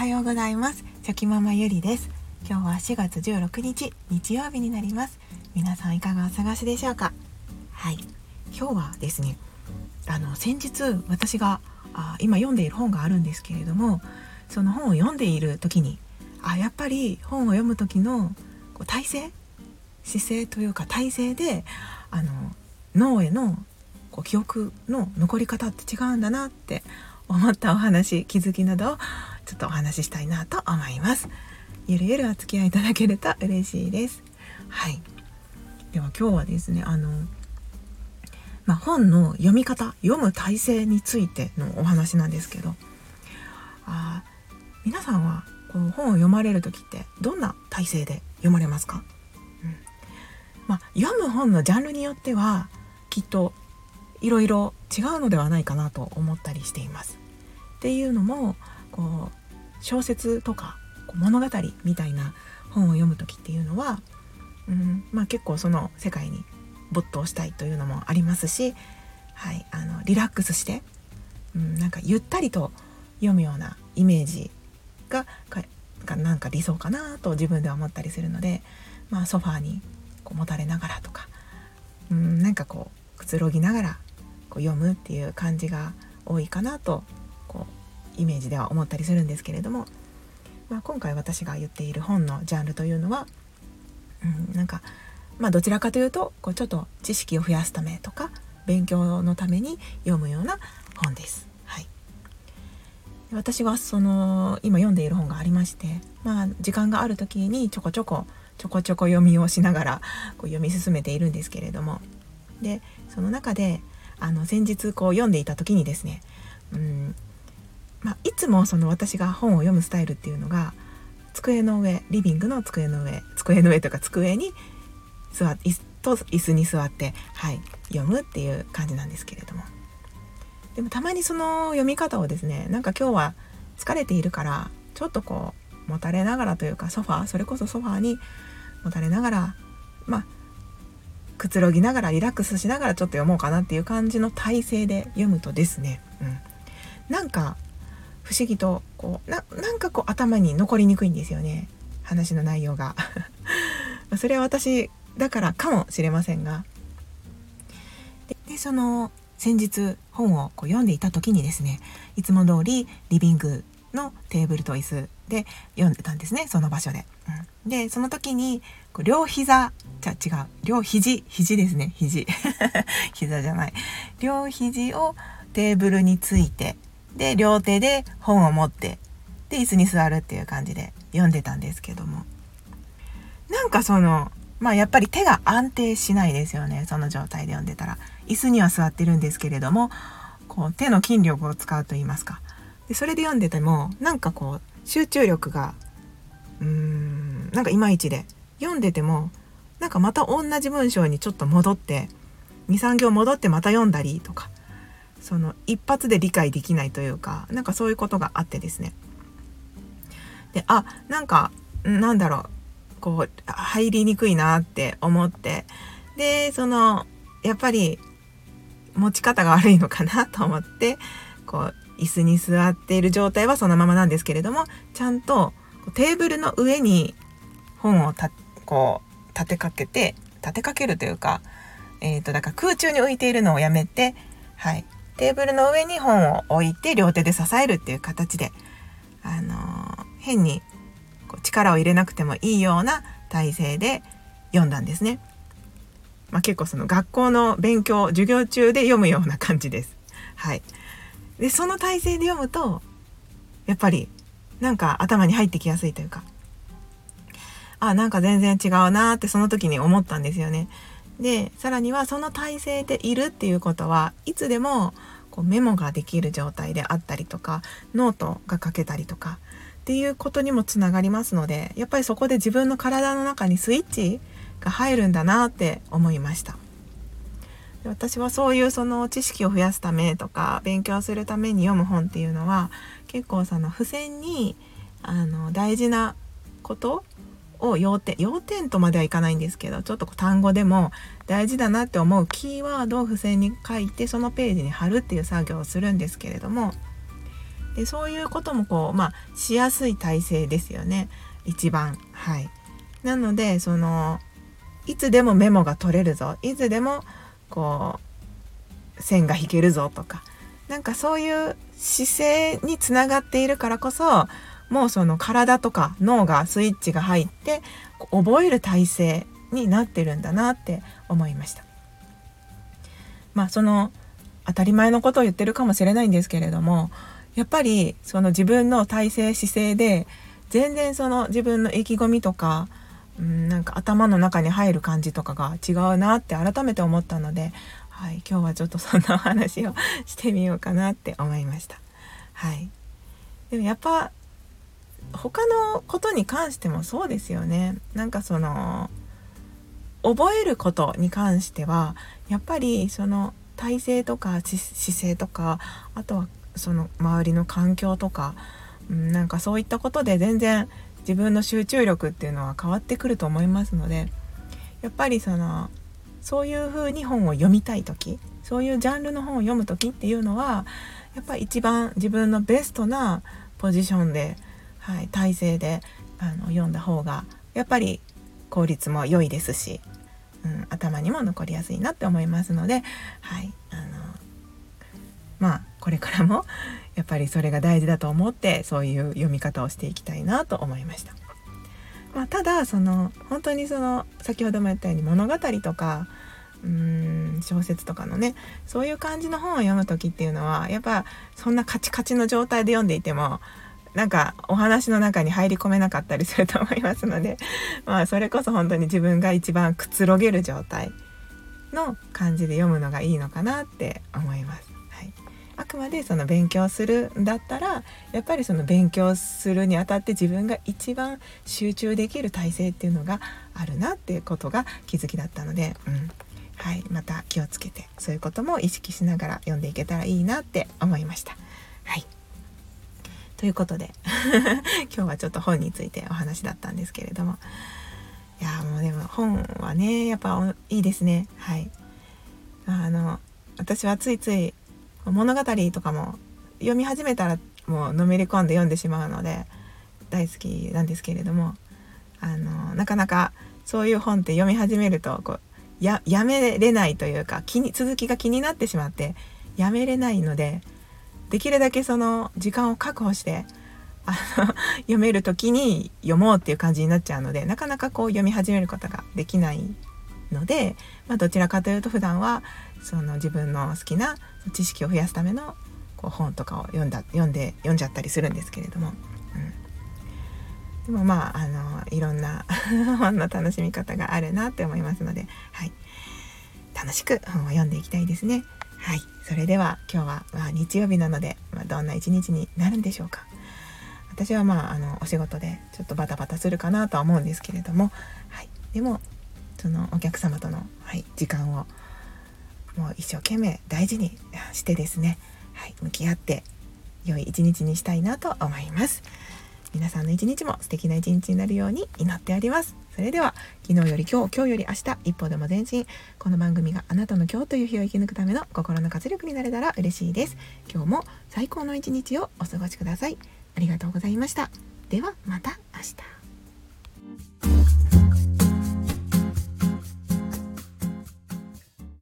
はようございます。チョキママゆりです。今日は4月16日日曜日になります。皆さんいかがお過ごしでしょうか？はい。今日はですねあの先日私があ今読んでいる本があるんですけれどもその本を読んでいる時にあやっぱり本を読む時のこう体勢姿勢というか体勢であの脳へのこう記憶の残り方って違うんだなって思ったお話気づきなどをちょっとお話ししたいなと思います。ゆるゆるお付き合いいただけると嬉しいです。はい。では今日はですねあのまあ、本の読み方読む体制についてのお話なんですけどあ皆さんはこう本を読まれる時ってどんな体制で読まれますか、うん。まあ、読む本のジャンルによってはきっといろいろ違うのではないかなと思ったりしています。っていうのもこう小説とか物語みたいな本を読む時っていうのは、うんまあ、結構その世界に没頭したいというのもありますし、はい、あのリラックスして、うん、なんかゆったりと読むようなイメージががなんか理想かなと自分では思ったりするので、まあ、ソファーにこうもたれながらとか、うん、なんかこうくつろぎながらこう読むっていう感じが多いかなとこうイメージでは思ったりするんですけれども、まあ、今回私が言っている本のジャンルというのは、うん、なんかまあどちらかというとこうちょっと知識を増やすためとか勉強のために読むような本です。はい、私はその今読んでいる本がありまして、まあ、時間がある時にちょこちょこちょこちょこ読みをしながらこう読み進めているんですけれどもでその中であの先日こう読んでいた時にですねうんまあ、いつもその私が本を読むスタイルっていうのが机の上リビングの机の上机の上とか机に座っと椅子に座って、はい、読むっていう感じなんですけれども。でもたまにその読み方をですねなんか今日は疲れているからちょっとこうもたれながらというかソファーそれこそソファーにもたれながらまあくつろぎながらリラックスしながらちょっと読もうかなっていう感じの体勢で読むとですね、うん、なんか不思議とこうななんかこう頭に残りにくいんですよね。話の内容が。それは私だからかもしれませんが。でその先日本をこう読んでいた時にですねいつも通りリビングのテーブルと椅子で読んでたんですねその場所で。うん、でその時にこう両膝じゃ違う両肘肘ですね肘。膝じゃない。両肘をテーブルについてで両手で本を持ってで椅子に座るっていう感じで読んでたんですけども。なんかそのまあやっぱり手が安定しないですよねその状態で読んでたら。椅子には座ってるんですけれどもこう手の筋力を使うと言いますか。でそれで読んでてもなんかこう集中力がうーんなんかいまいちで。読んでてもなんかまた同じ文章にちょっと戻って23行戻ってまた読んだりとか。その一発で理解できないというかなんかそういうことがあってですね。であなんかなんだろう。こう入りにくいなって思って。でそのやっぱり持ち方が悪いのかなと思ってこう椅子に座っている状態はそのままなんですけれどもちゃんとテーブルの上に本をたこう立てかけて立てかけるというか、えーと、だから空中に浮いているのをやめて、はい、テーブルの上に本を置いて両手で支えるっていう形で、あのー、変にこう力を入れなくてもいいような体勢で読んだんですね。まあ、結構その学校の勉強授業中で読むような感じです。はい、でその体勢で読むとやっぱりなんか頭に入ってきやすいというかあなんか全然違うなってその時に思ったんですよね。でさらにはその体勢でいるっていうことはいつでもこうメモができる状態であったりとかノートが書けたりとかっていうことにもつながりますのでやっぱりそこで自分の体の中にスイッチが入るんだなって思いました。私はそういうその知識を増やすためとか勉強するために読む本っていうのは結構その付箋にあの大事なことを要点要点とまではいかないんですけどちょっと単語でも大事だなって思うキーワードを付箋に書いてそのページに貼るっていう作業をするんですけれどもでそういうこともこうまあしやすい体勢ですよね。一番。はい。なのでそのいつでもメモが取れるぞ。いつでもこう線が引けるぞとか。なんかそういう姿勢につながっているからこそもうその体とか脳がスイッチが入って覚える体勢になってるんだなって思いました。まあその当たり前のことを言ってるかもしれないんですけれどもやっぱりその自分の体勢姿勢で全然その自分の意気込みとか、うん、なんか頭の中に入る感じとかが違うなって改めて思ったので、はい、今日はちょっとそんなお話をしてみようかなって思いました。はい、でもやっぱ他のことに関してもそうですよね。なんかその覚えることに関してはやっぱりその体勢とか姿勢とかあとはその周りの環境とか、うん、なんかそういったことで全然自分の集中力っていうのは変わってくると思いますのでやっぱりそのそういう風に本を読みたい時そういうジャンルの本を読む時っていうのはやっぱ一番自分のベストなポジションで、はい、体勢であの読んだ方がやっぱり効率も良いですしうん、頭にも残りやすいなって思いますので、はいあのまあこれからも やっぱりそれが大事だと思ってそういう読み方をしていきたいなと思いました。まあ、ただその本当にその先ほども言ったように物語とかうーん小説とかのねそういう感じの本を読む時っていうのはやっぱそんなカチカチの状態で読んでいてもなんかお話の中に入り込めなかったりすると思いますので まあそれこそ本当に自分が一番くつろげる状態の感じで読むのがいいのかなって思います。はい、あくまでその勉強するんだったらやっぱりその勉強するにあたって自分が一番集中できる体制っていうのがあるなっていうことが気づきだったので、うんはい、また気をつけてそういうことも意識しながら読んでいけたらいいなって思いました。はいということで 今日はちょっと本についてお話だったんですけれども。いやもうでも本はねやっぱいいですね。はい。あの私はついつい物語とかも読み始めたらもうのめり込んで読んでしまうので大好きなんですけれどもあのなかなかそういう本って読み始めるとこうややめれないというか気に続きが気になってしまってやめれないのでできるだけその時間を確保してあの 読める時に読もうっていう感じになっちゃうのでなかなかこう読み始めることができないので、まあ、どちらかというと普段はその自分の好きな知識を増やすためのこう本とかを読んだ読んで読んじゃったりするんですけれども、うん、でもまああのいろんな 本の楽しみ方があるなって思いますので、はい、楽しく本を読んでいきたいですね。はい、それでは今日は、まあ、日曜日なので、まあ、どんな一日になるんでしょうか。私はまああのお仕事でちょっとバタバタするかなとは思うんですけれども、はい、でもそのお客様との、はい、時間をもう一生懸命大事にしてですね、はい、向き合って良い一日にしたいなと思います。皆さんの一日も素敵な一日になるように祈っております。それでは昨日より今日今日より明日一歩でも前進。この番組があなたの今日という日を生き抜くための心の活力になれたら嬉しいです。今日も最高の一日をお過ごしください。ありがとうございました。ではまた明日。